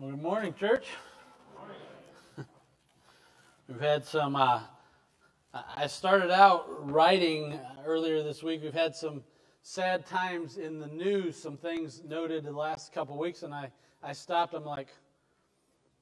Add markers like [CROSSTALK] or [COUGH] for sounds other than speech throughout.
Well, good morning, church. Morning. We've had some. Uh, I started out writing earlier this week. We've had some sad times in the news, some things noted the last couple weeks, and I, I stopped. I'm like,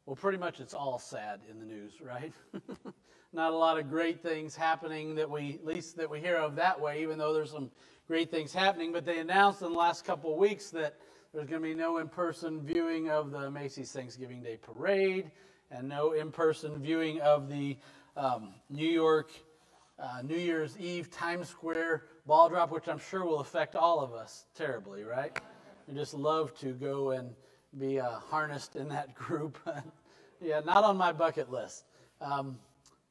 well, pretty much it's all sad in the news, right? [LAUGHS] Not a lot of great things happening that we, at least that we hear of that way, even though there's some great things happening. But they announced in the last couple weeks that there's going to be no in person viewing of the Macy's Thanksgiving Day Parade and no in person viewing of the um, New York uh, New Year's Eve Times Square ball drop, which I'm sure will affect all of us terribly, right? We just love to go and be uh, harnessed in that [LAUGHS] group. yeah, not on my bucket list. Um,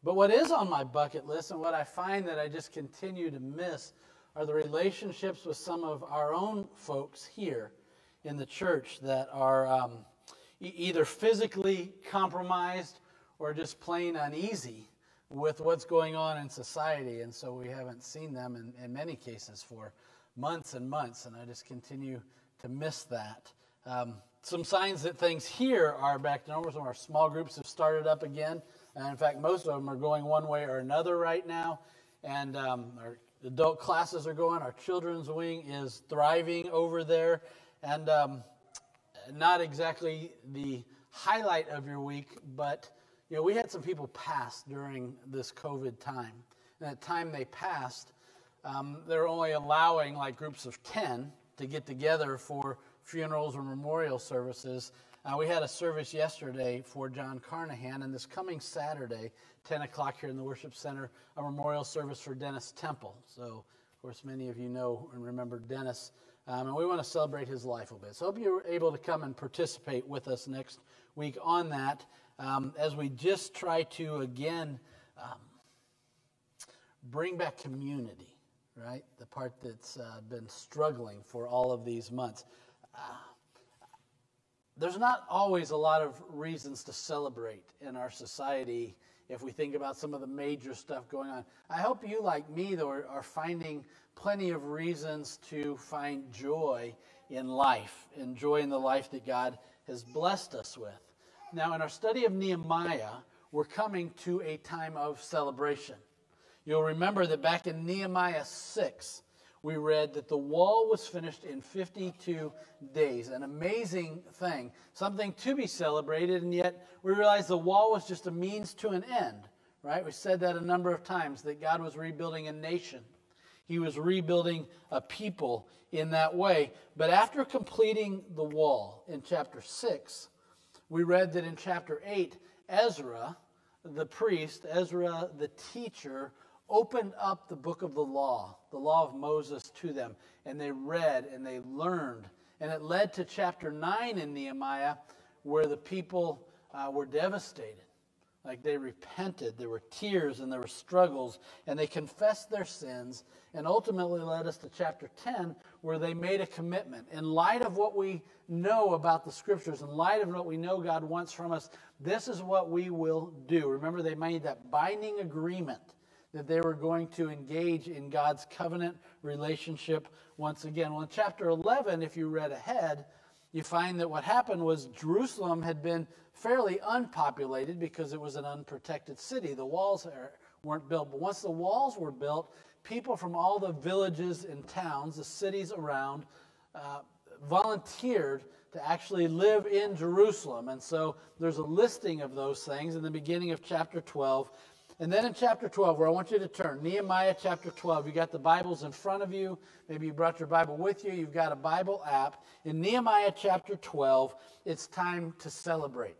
but what is on my bucket list and what I find that I just continue to miss are the relationships with some of our own folks here in the church that are um, e- either physically compromised or just plain uneasy with what's going on in society. And so we haven't seen them in, in many cases for months and months. And I just continue to miss that. Um, some signs that things here are back to normal. Some of our small groups have started up again. And in fact, most of them are going one way or another right now. And um, our adult classes are going. Our children's wing is thriving over there and um, not exactly the highlight of your week, but you know we had some people pass during this COVID time. And at the time they passed, um, they're only allowing like groups of ten to get together for funerals or memorial services. Uh, we had a service yesterday for John Carnahan, and this coming Saturday, 10 o'clock here in the worship center, a memorial service for Dennis Temple. So, of course, many of you know and remember Dennis um, and we want to celebrate his life a bit. So I hope you're able to come and participate with us next week on that um, as we just try to, again, um, bring back community, right? The part that's uh, been struggling for all of these months. Uh, there's not always a lot of reasons to celebrate in our society if we think about some of the major stuff going on. I hope you, like me, though, are, are finding plenty of reasons to find joy in life, enjoying the life that God has blessed us with. Now, in our study of Nehemiah, we're coming to a time of celebration. You'll remember that back in Nehemiah 6, we read that the wall was finished in 52 days. An amazing thing, something to be celebrated, and yet we realize the wall was just a means to an end, right? We said that a number of times that God was rebuilding a nation. He was rebuilding a people in that way. But after completing the wall in chapter 6, we read that in chapter 8, Ezra, the priest, Ezra, the teacher, opened up the book of the law, the law of Moses, to them. And they read and they learned. And it led to chapter 9 in Nehemiah, where the people uh, were devastated. Like they repented, there were tears and there were struggles, and they confessed their sins, and ultimately led us to chapter 10, where they made a commitment. In light of what we know about the scriptures, in light of what we know God wants from us, this is what we will do. Remember, they made that binding agreement that they were going to engage in God's covenant relationship once again. Well, in chapter 11, if you read ahead, you find that what happened was Jerusalem had been fairly unpopulated because it was an unprotected city. The walls weren't built. But once the walls were built, people from all the villages and towns, the cities around, uh, volunteered to actually live in Jerusalem. And so there's a listing of those things in the beginning of chapter 12. And then in chapter 12, where I want you to turn, Nehemiah chapter 12, you got the Bibles in front of you. Maybe you brought your Bible with you. You've got a Bible app. In Nehemiah chapter 12, it's time to celebrate.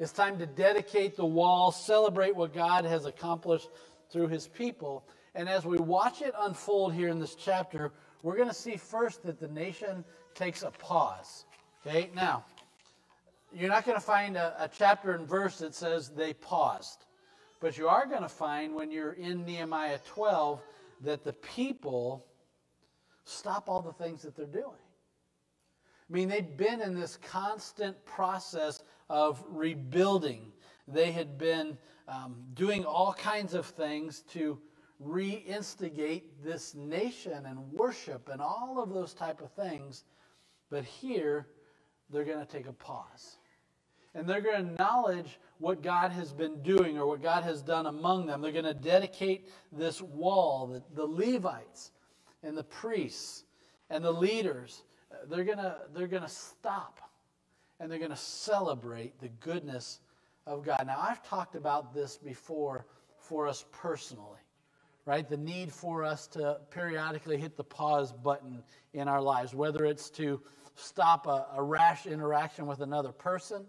It's time to dedicate the wall, celebrate what God has accomplished through his people. And as we watch it unfold here in this chapter, we're going to see first that the nation takes a pause. Okay, now, you're not going to find a, a chapter and verse that says they paused. But you are going to find when you're in Nehemiah 12 that the people stop all the things that they're doing. I mean, they'd been in this constant process of rebuilding. They had been um, doing all kinds of things to reinstigate this nation and worship and all of those type of things. But here, they're going to take a pause. and they're going to acknowledge what God has been doing or what God has done among them. They're going to dedicate this wall, the, the Levites and the priests and the leaders. They're going to, they're going to stop and they're going to celebrate the goodness of God. Now, I've talked about this before for us personally, right? The need for us to periodically hit the pause button in our lives, whether it's to stop a, a rash interaction with another person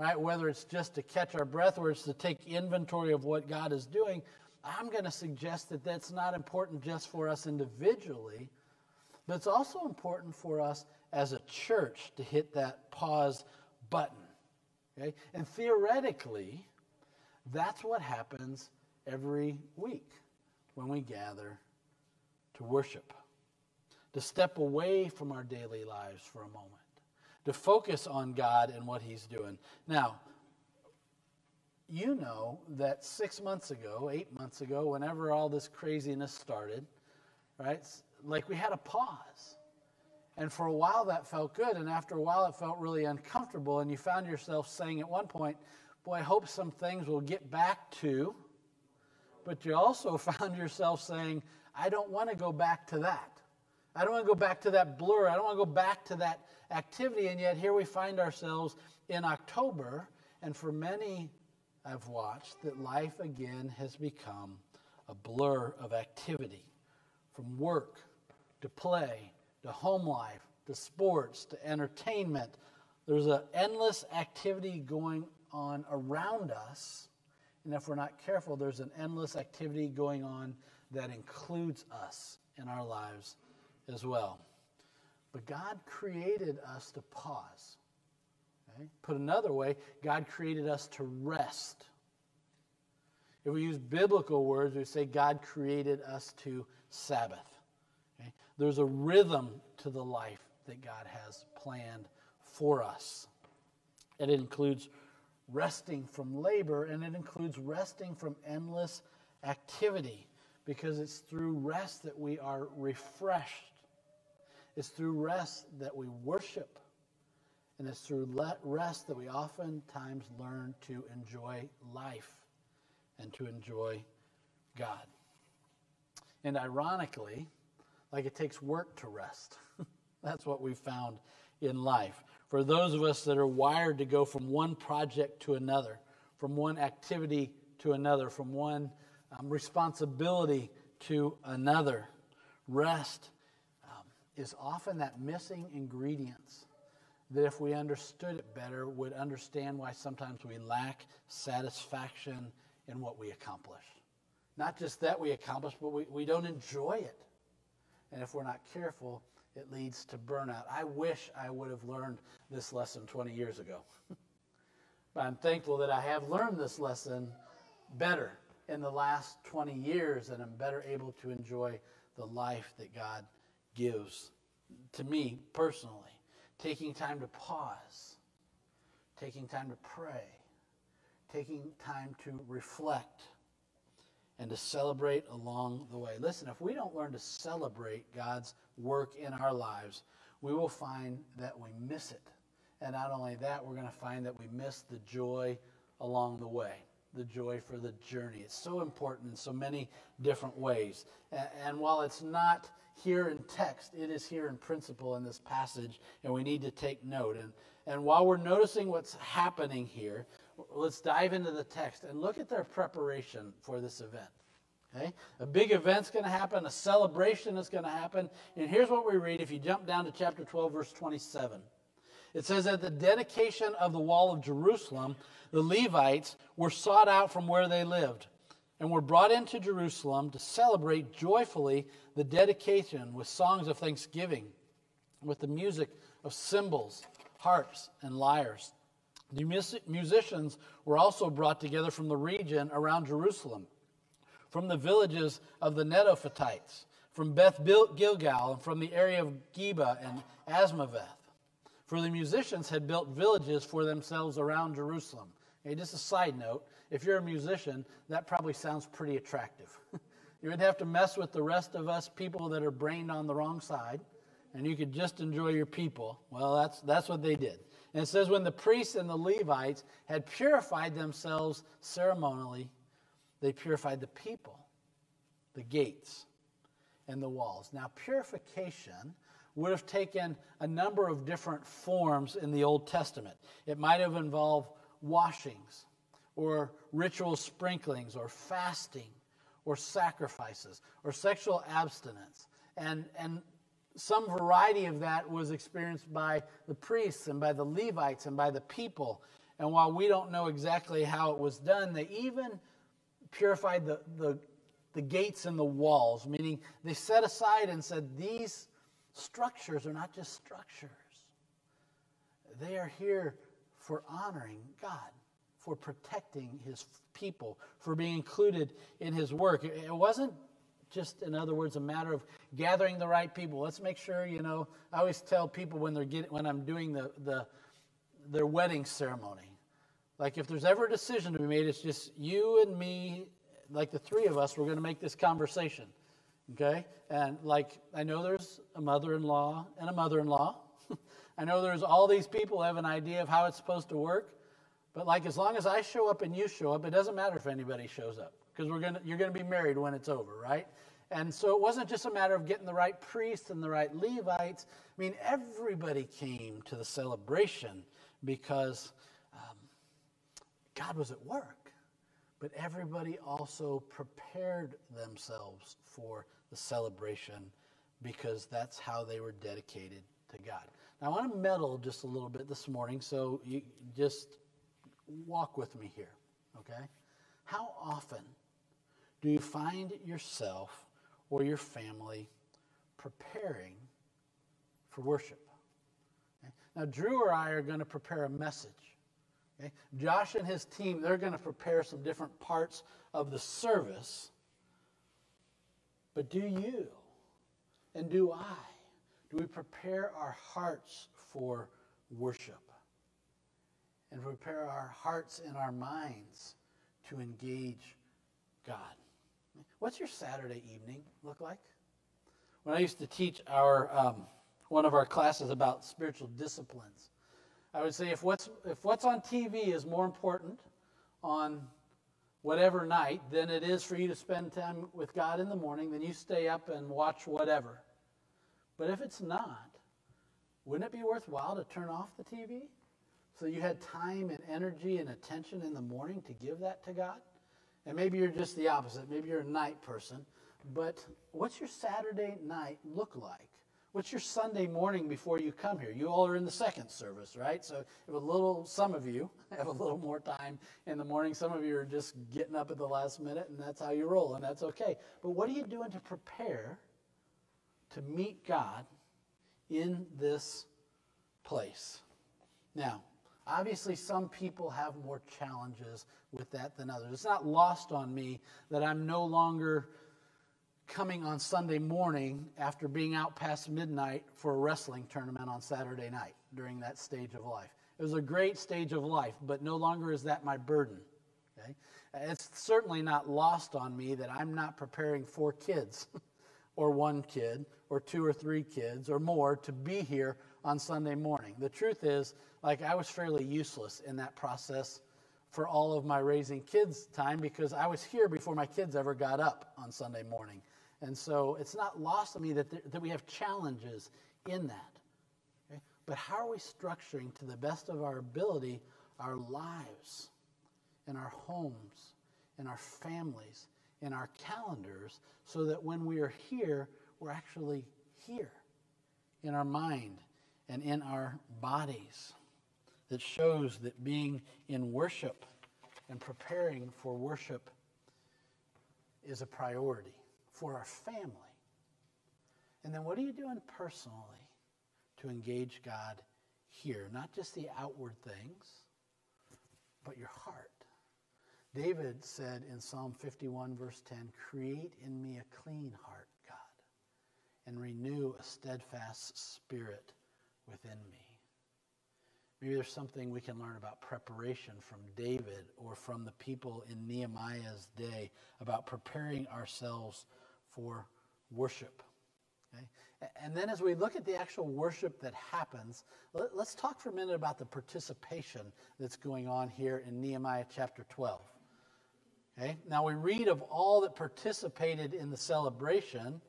right? Whether it's just to catch our breath or it's to take inventory of what God is doing, I'm going to suggest that that's not important just for us individually, but it's also important for us as a church to hit that pause button. Okay? And theoretically, that's what happens every week when we gather to worship, to step away from our daily lives for a moment to focus on God and what He's doing. Now, you know that six months ago, eight months ago, whenever all this craziness started, right, like we had a pause. And for a while that felt good, and after a while it felt really uncomfortable, and you found yourself saying at one point, Boy, I hope some things will get back to. But you also [LAUGHS] found yourself saying, I don't want to go back to that. I don't want to go back to that blur. I don't want to go back to that activity. And yet, here we find ourselves in October, and for many I've watched, that life again has become a blur of activity from work to play to home life to sports to entertainment. There's an endless activity going on around us. And if we're not careful, there's an endless activity going on that includes us in our lives as well. But God created us to pause. Okay? Put another way, God created us to rest. If we use biblical words, we say God created us to Sabbath. Okay? There's a rhythm to the life that God has planned for us. And it includes resting from labor and it includes resting from endless activity because it's through rest that we are refreshed it's through rest that we worship. And it's through rest that we oftentimes learn to enjoy life and to enjoy God. And ironically, like it takes work to rest. [LAUGHS] That's what we found in life. For those of us that are wired to go from one project to another, from one activity to another, from one um, responsibility to another, rest is often that missing ingredients that if we understood it better would understand why sometimes we lack satisfaction in what we accomplish. Not just that we accomplish but we, we don't enjoy it. And if we're not careful it leads to burnout. I wish i would have learned this lesson 20 years ago. [LAUGHS] But i'm thankful that i have learned this lesson better in the last 20 years and i'm better able to enjoy the life that god gives to me personally. Taking time to pause, taking time to pray, taking time to reflect, and to celebrate along the way. Listen, if we don't learn to celebrate God's work in our lives, we will find that we miss it. And not only that, we're going to find that we miss the joy along the way the joy for the journey. It's so important in so many different ways. And, and, while it's not here in text, it is here in principle in this passage, and we need to take note. And, and while we're noticing what's happening here, let's dive into the text and look at their preparation for this event. Okay? A big event's going to happen, a celebration is going to happen. And here's what we read if you jump down to chapter 12, verse 27. It says, At the dedication of the wall of Jerusalem, the Levites were sought out from where they lived and were brought into Jerusalem to celebrate joyfully the dedication with songs of thanksgiving, with the music of cymbals, harps, and lyres. The musicians were also brought together from the region around Jerusalem, from the villages of the Netophatites, from Beth Gilgal, and from the area of Geba and Azmaveth. For the musicians had built villages for themselves around Jerusalem. Okay, just a side note if you're a musician, that probably sounds pretty attractive. [LAUGHS] you would have to mess with the rest of us people that are brained on the wrong side, and you could just enjoy your people. Well, that's, that's what they did. And it says, when the priests and the Levites had purified themselves ceremonially, they purified the people, the gates, and the walls. Now, purification would have taken a number of different forms in the Old Testament. It might have involved washings, or ritual sprinklings, or fasting, or sacrifices, or sexual abstinence. And, and some variety of that was experienced by the priests and by the Levites and by the people. And while we don't know exactly how it was done, they even purified the, the, the gates and the walls, meaning they set aside and said, These structures are not just structures, they are here for honoring God, for protecting his people, for being included in his work. It wasn't just, in other words, a matter of gathering the right people. Let's make sure, you know, I always tell people when they're getting, when I'm doing the, the, their wedding ceremony, like if there's ever a decision to be made, it's just you and me, like the three of us, we're going to make this conversation. Okay? And like, I know there's a mother in law and a mother in law. I know there's all these people have an idea of how it's supposed to work. But like, as long as I show up and you show up, it doesn't matter if anybody shows up because we're gonna, you're to be married when it's over, right? And so it wasn't just a matter of getting the right priests and the right Levites. I mean, everybody came to the celebration because um, God was at work. But everybody also prepared themselves for the celebration because that's how they were dedicated to God. I want to meddle just a little bit this morning, so you just walk with me here, okay? How often do you find yourself or your family preparing for worship? Okay? Now, Drew or I are going to prepare a message. Okay? Josh and his team, they're going to prepare some different parts of the service. But do you and do I? Do we prepare our hearts for worship? And prepare our hearts and our minds to engage God? What's your Saturday evening look like? When I used to teach our um, one of our classes about spiritual disciplines, I would say if what's if what's on TV is more important on whatever night than it is for you to spend time with God in the morning, then you stay up and watch whatever. But if it's not, wouldn't it be worthwhile to turn off the TV so you had time and energy and attention in the morning to give that to God? And maybe you're just the opposite. Maybe you're a night person. But what's your Saturday night look like? What's your Sunday morning before you come here? You all are in the second service, right? So if a little, some of you [LAUGHS] have a little more time in the morning. Some of you are just getting up at the last minute, and that's how you roll, and that's okay. But what are you doing to prepare to meet God in this place? Now, Obviously, some people have more challenges with that than others. It's not lost on me that I'm no longer coming on Sunday morning after being out past midnight for a wrestling tournament on Saturday night during that stage of life. It was a great stage of life, but no longer is that my burden. Okay? It's certainly not lost on me that I'm not preparing four kids [LAUGHS] or one kid or two or three kids or more to be here on Sunday morning. The truth is, like, I was fairly useless in that process for all of my raising kids time because I was here before my kids ever got up on Sunday morning. And so it's not lost on me that, that we have challenges in that. Okay? But how are we structuring to the best of our ability our lives and our homes and our families and our calendars so that when we are here, we're actually here in our mind and in our bodies that shows that being in worship and preparing for worship is a priority for our family. And then what are you doing personally to engage God here? Not just the outward things, but your heart. David said in Psalm 51, verse 10, Create in me a clean heart, and renew a steadfast spirit within me. Maybe there's something we can learn about preparation from David or from the people in Nehemiah's day about preparing ourselves for worship. Okay? And then as we look at the actual worship that happens, let, us talk for a minute about the participation that's going on here in Nehemiah chapter 12. Okay? Now we read of all that participated in the celebration.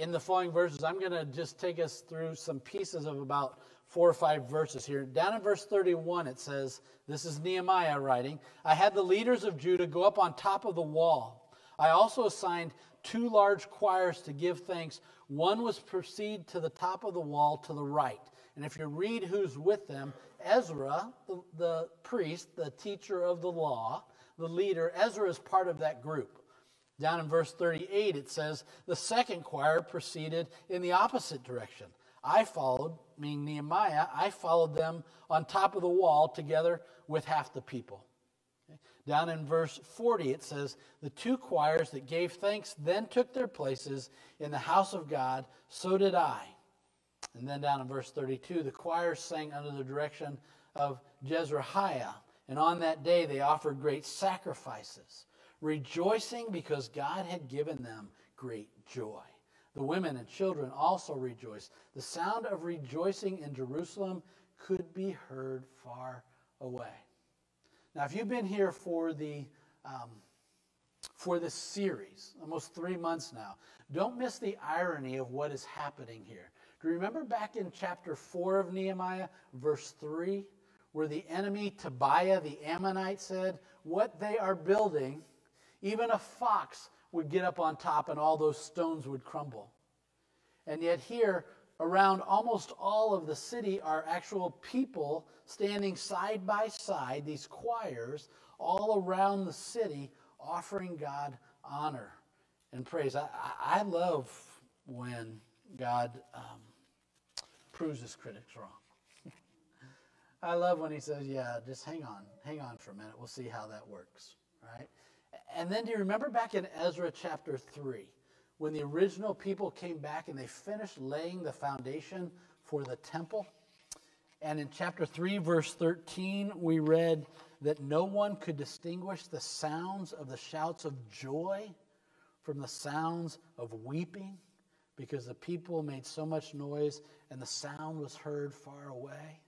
In the following verses, I'm going to just take us through some pieces of about four or five verses here. Down in verse 31, it says, This is Nehemiah writing I had the leaders of Judah go up on top of the wall. I also assigned two large choirs to give thanks. One was proceed to the top of the wall to the right. And if you read who's with them, Ezra, the, the priest, the teacher of the law, the leader, Ezra is part of that group. Down in verse 38, it says, The second choir proceeded in the opposite direction. I followed, meaning Nehemiah, I followed them on top of the wall together with half the people. Down in verse 40, it says, The two choirs that gave thanks then took their places in the house of God, so did I. And then down in verse 32, the choirs sang under the direction of Jezrahiah. And on that day they offered great sacrifices, rejoicing because God had given them great joy. The women and children also rejoiced. The sound of rejoicing in Jerusalem could be heard far away. Now, if you've been here for the um, for this series, almost three months now, don't miss the irony of what is happening here. Do you remember back in chapter four of Nehemiah, verse three, where the enemy Tobiah the Ammonite said, "What they are building, even a fox would get up on top and all those stones would crumble. And yet, here, around almost all of the city, are actual people standing side by side, these choirs, all around the city, offering God honor and praise. I, I love when God um, proves his critics wrong. [LAUGHS] I love when he says, Yeah, just hang on, hang on for a minute. We'll see how that works, right? And then do you remember back in Ezra chapter 3 when the original people came back and they finished laying the foundation for the temple? And in chapter 3, verse 13, we read that no one could distinguish the sounds of the shouts of joy from the sounds of weeping because the people made so much noise and the sound was heard far away.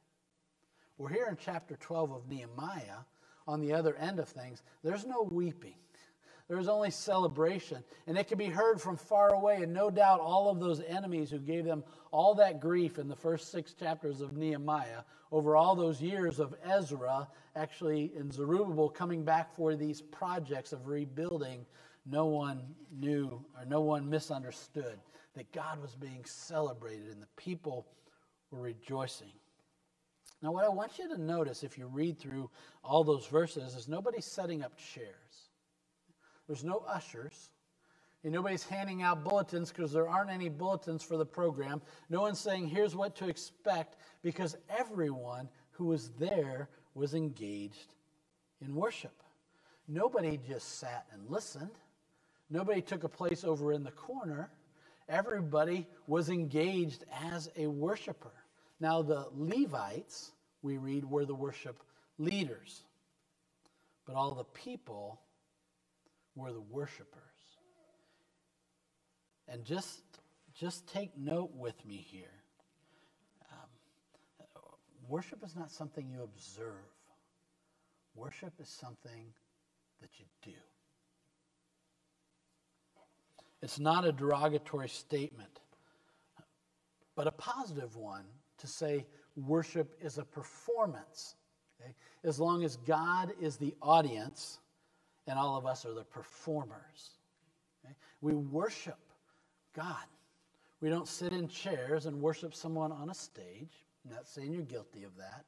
We're here in chapter 12 of Nehemiah on the other end of things. There's no weeping. There's only celebration. And it can be heard from far away. And no doubt all of those enemies who gave them all that grief in the first six chapters of Nehemiah, over all those years of Ezra, actually in Zerubbabel coming back for these projects of rebuilding, no one knew or no one misunderstood that God was being celebrated and the people were rejoicing. Now, what I want you to notice if you read through all those verses is nobody's setting up chairs. There's no ushers. And nobody's handing out bulletins because there aren't any bulletins for the program. No one's saying, here's what to expect because everyone who was there was engaged in worship. Nobody just sat and listened. Nobody took a place over in the corner. Everybody was engaged as a worshiper. Now, the Levites, we read, were the worship leaders. But all the people were the worshipers. And just, just take note with me here. Um, worship is not something you observe. Worship is something that you do. It's not a derogatory statement, but a positive one to say worship is a performance. Okay? As long as God is the audience, and all of us are the performers. Okay? We worship God. We don't sit in chairs and worship someone on a stage. I'm not saying you're guilty of that.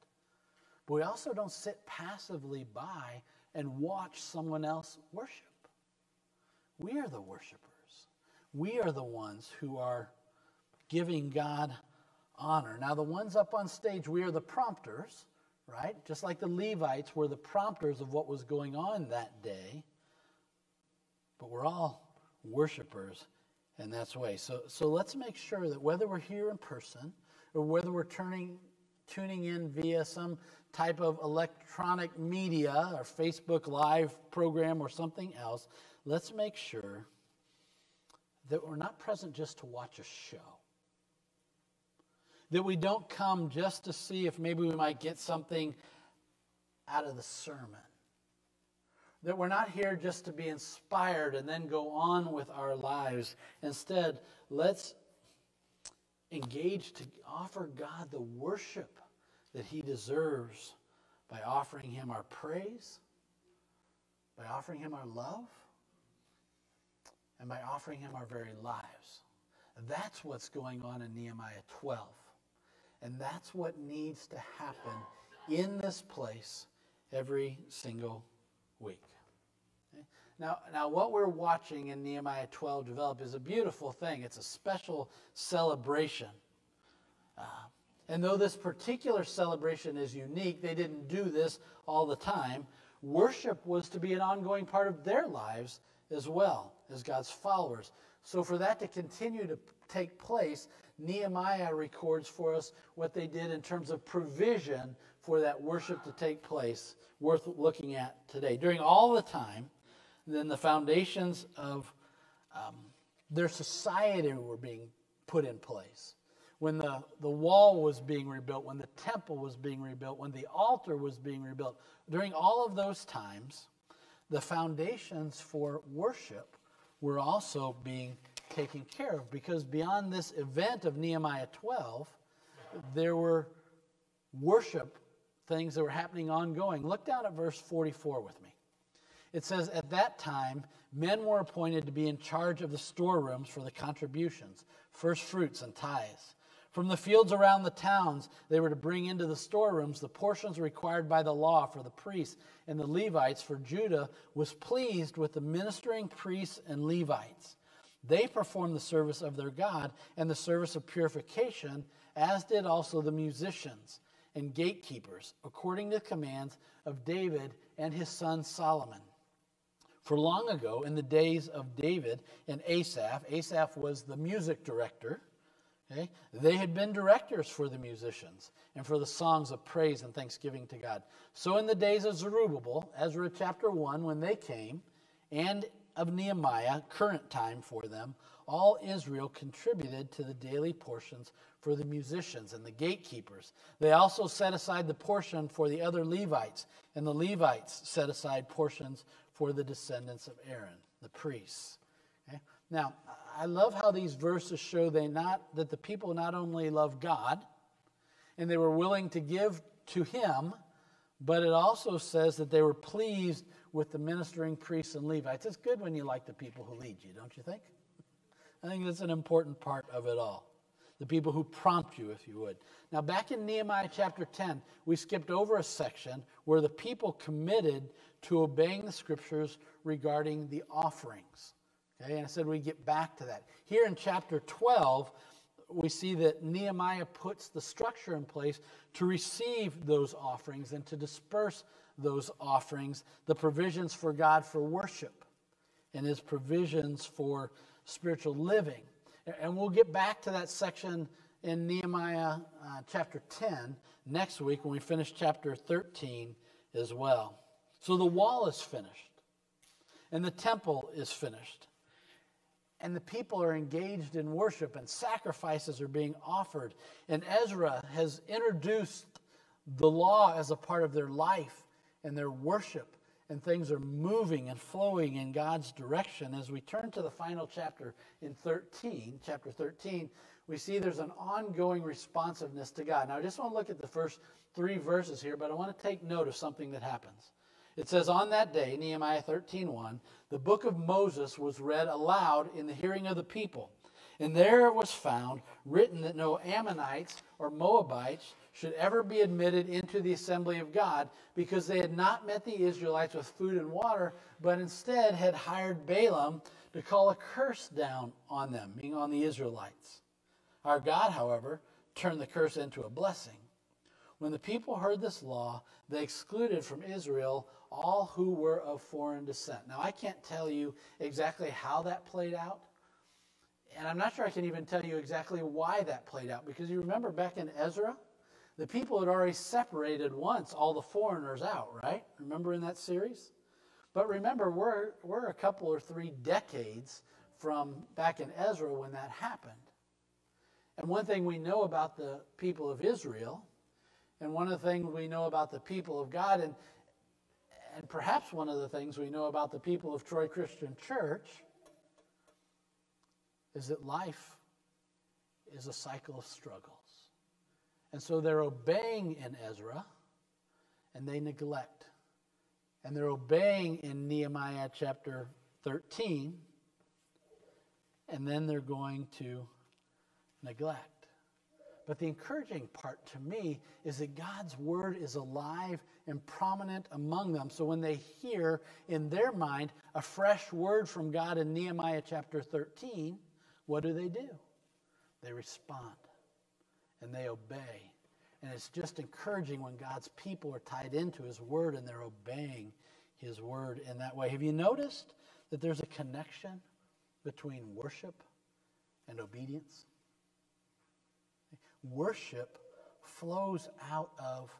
But we also don't sit passively by and watch someone else worship. We are the worshipers. We are the ones who are giving God honor. Now, the ones up on stage, we are the prompters right? Just like the Levites were the prompters of what was going on that day. But we're all worshipers in that way. So, so let's make sure that whether we're here in person or whether we're turning, tuning in via some type of electronic media or Facebook Live program or something else, let's make sure that we're not present just to watch a show. That we don't come just to see if maybe we might get something out of the sermon. That we're not here just to be inspired and then go on with our lives. Instead, let's engage to offer God the worship that He deserves by offering Him our praise, by offering Him our love, and by offering Him our very lives. That's what's going on in Nehemiah 12. And that's what needs to happen in this place every single week. Okay? Now, now, what we're watching in Nehemiah 12 develop is a beautiful thing. It's a special celebration. Uh, and though this particular celebration is unique, they didn't do this all the time. Worship was to be an ongoing part of their lives as well as God's followers. So, for that to continue to take place, Nehemiah records for us what they did in terms of provision for that worship to take place, worth looking at today. During all the time, then the foundations of um, their society were being put in place. When the, the wall was being rebuilt, when the temple was being rebuilt, when the altar was being rebuilt, during all of those times, the foundations for worship were also being taken care of because beyond this event of Nehemiah 12, there were worship things that were happening ongoing. Look down at verse 44 with me. It says, At that time, men were appointed to be in charge of the storerooms for the contributions, first fruits, and tithes. From the fields around the towns, they were to bring into the storerooms the portions required by the law for the priests and the Levites, for Judah was pleased with the ministering priests and Levites. They performed the service of their God and the service of purification, as did also the musicians and gatekeepers, according to the commands of David and his son Solomon. For long ago, in the days of David and Asaph, Asaph was the music director. Okay? They had been directors for the musicians and for the songs of praise and thanksgiving to God. So, in the days of Zerubbabel, Ezra chapter 1, when they came, and of Nehemiah, current time for them, all Israel contributed to the daily portions for the musicians and the gatekeepers. They also set aside the portion for the other Levites, and the Levites set aside portions for the descendants of Aaron, the priests. Okay? Now, I love how these verses show they not that the people not only love God and they were willing to give to him, but it also says that they were pleased with the ministering priests and Levites. It's good when you like the people who lead you, don't you think? I think that's an important part of it all. The people who prompt you, if you would. Now, back in Nehemiah chapter 10, we skipped over a section where the people committed to obeying the scriptures regarding the offerings. Okay, and I said we get back to that. Here in chapter 12, we see that Nehemiah puts the structure in place to receive those offerings and to disperse those offerings, the provisions for God for worship and his provisions for spiritual living. And we'll get back to that section in Nehemiah uh, chapter 10 next week when we finish chapter 13 as well. So the wall is finished, and the temple is finished and the people are engaged in worship and sacrifices are being offered. And Ezra has introduced the law as a part of their life and their worship, and things are moving and flowing in God's direction. As we turn to the final chapter in 13, chapter 13, we see there's an ongoing responsiveness to God. Now, I just want to look at the first three verses here, but I want to take note of something that happens. It says, On that day, Nehemiah 13 1, the book of Moses was read aloud in the hearing of the people. And there it was found written that no Ammonites or Moabites should ever be admitted into the assembly of God because they had not met the Israelites with food and water, but instead had hired Balaam to call a curse down on them, being on the Israelites. Our God, however, turned the curse into a blessing. When the people heard this law, they excluded from Israel all who were of foreign descent. Now, I can't tell you exactly how that played out. And I'm not sure I can even tell you exactly why that played out. Because you remember back in Ezra, the people had already separated once all the foreigners out, right? Remember in that series? But remember, we're, we're a couple or three decades from back in Ezra when that happened. And one thing we know about the people of Israel, and one of the things we know about the people of God, and, and perhaps one of the things we know about the people of Troy Christian Church, is that life is a cycle of struggles. And so they're obeying in Ezra, and they neglect. And they're obeying in Nehemiah chapter 13, and then they're going to neglect. But the encouraging part to me is that God's word is alive and prominent among them. So when they hear in their mind a fresh word from God in Nehemiah chapter 13, what do they do? They respond and they obey. And it's just encouraging when God's people are tied into his word and they're obeying his word in that way. Have you noticed that there's a connection between worship and obedience? Worship flows out of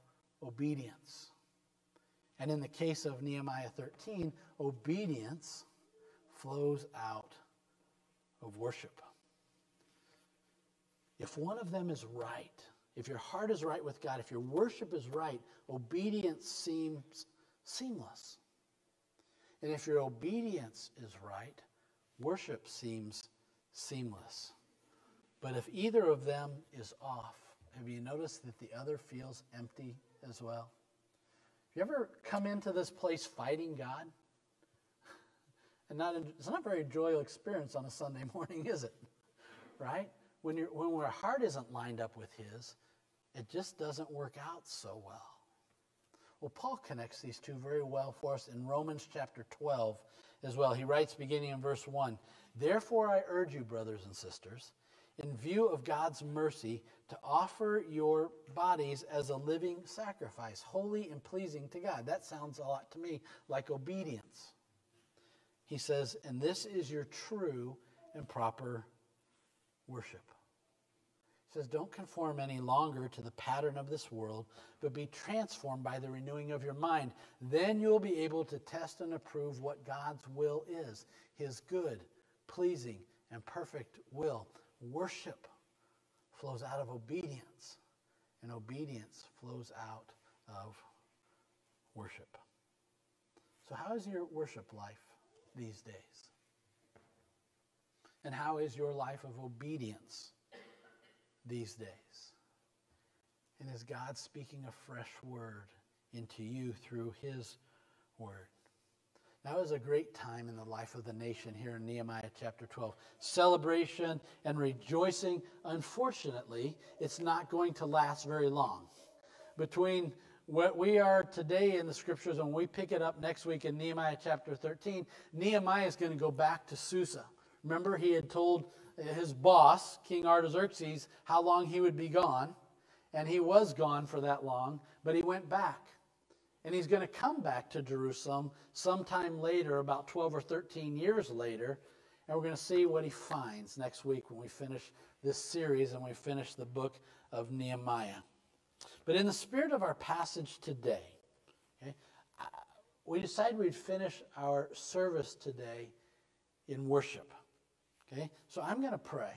obedience. And in the case of Nehemiah 13, obedience flows out of worship. If one of them is right, if your heart is right with God, if your worship is right, obedience seems seamless. And if your obedience is right, worship seems seamless. But if either of them is off, have you noticed that the other feels empty as well? Have you ever come into this place fighting God? [LAUGHS] And not, it's not a very joyful experience on a Sunday [LAUGHS] morning, is it? Right? When, you when our heart isn't lined up with His, it just doesn't work out so well. Well, Paul connects these two very well for us in Romans chapter 12 as well. He writes, beginning in verse 1 Therefore, I urge you, brothers and sisters, in view of God's mercy, to offer your bodies as a living sacrifice, holy and pleasing to God. That sounds a lot to me like obedience. He says, and this is your true and proper worship He says, Don't conform any longer to the pattern of this world, but be transformed by the renewing of your mind. Then you'll be able to test and approve what God's will is his good, pleasing, and perfect will. Worship flows out of obedience, and obedience flows out of worship. So, how is your worship life these days? And how is your life of obedience? these days? And is God speaking a fresh word into you through his word? That was a great time in the life of the nation here in Nehemiah chapter 12. Celebration and rejoicing. Unfortunately, it's not going to last very long. Between what we are today in the scriptures and we pick it up next week in Nehemiah chapter 13, Nehemiah is going to go back to Susa. Remember, he had told his boss, King Artaxerxes, how long he would be gone. And he was gone for that long, but he went back. And he's going to come back to Jerusalem sometime later, about 12 or 13 years later. And we're going to see what he finds next week when we finish this series and we finish the book of Nehemiah. But in the spirit of our passage today, okay, we decided we'd finish our service today in worship. Okay, so I'm going to pray.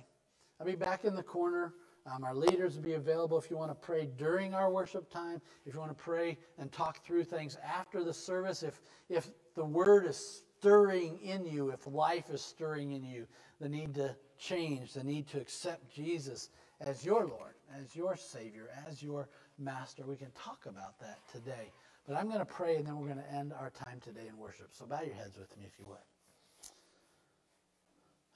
I'll be back in the corner. Um, our leaders will be available if you want to pray during our worship time, if you want to pray and talk through things after the service, if, if the word is stirring in you, if life is stirring in you, the need to change, the need to accept Jesus as your Lord, as your Savior, as your Master, we can talk about that today. But I'm going to pray and then we're going to end our time today in worship. So bow your heads with me if you would.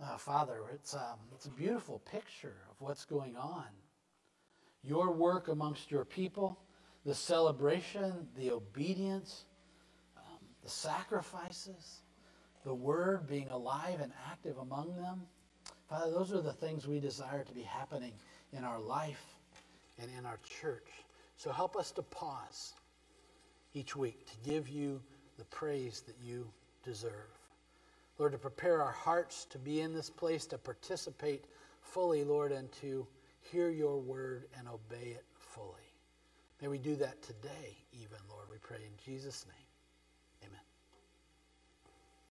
Uh, Father, it's, um, it's a beautiful picture of what's going on. Your work amongst your people, the celebration, the obedience, um, the sacrifices, the word being alive and active among them. Father, those are the things we desire to be happening in our life and in our church. So help us to pause each week to give you the praise that you deserve. Lord, to prepare our hearts to be in this place, to participate fully, Lord, and to hear your word and obey it fully. May we do that today, even, Lord, we pray in Jesus' name.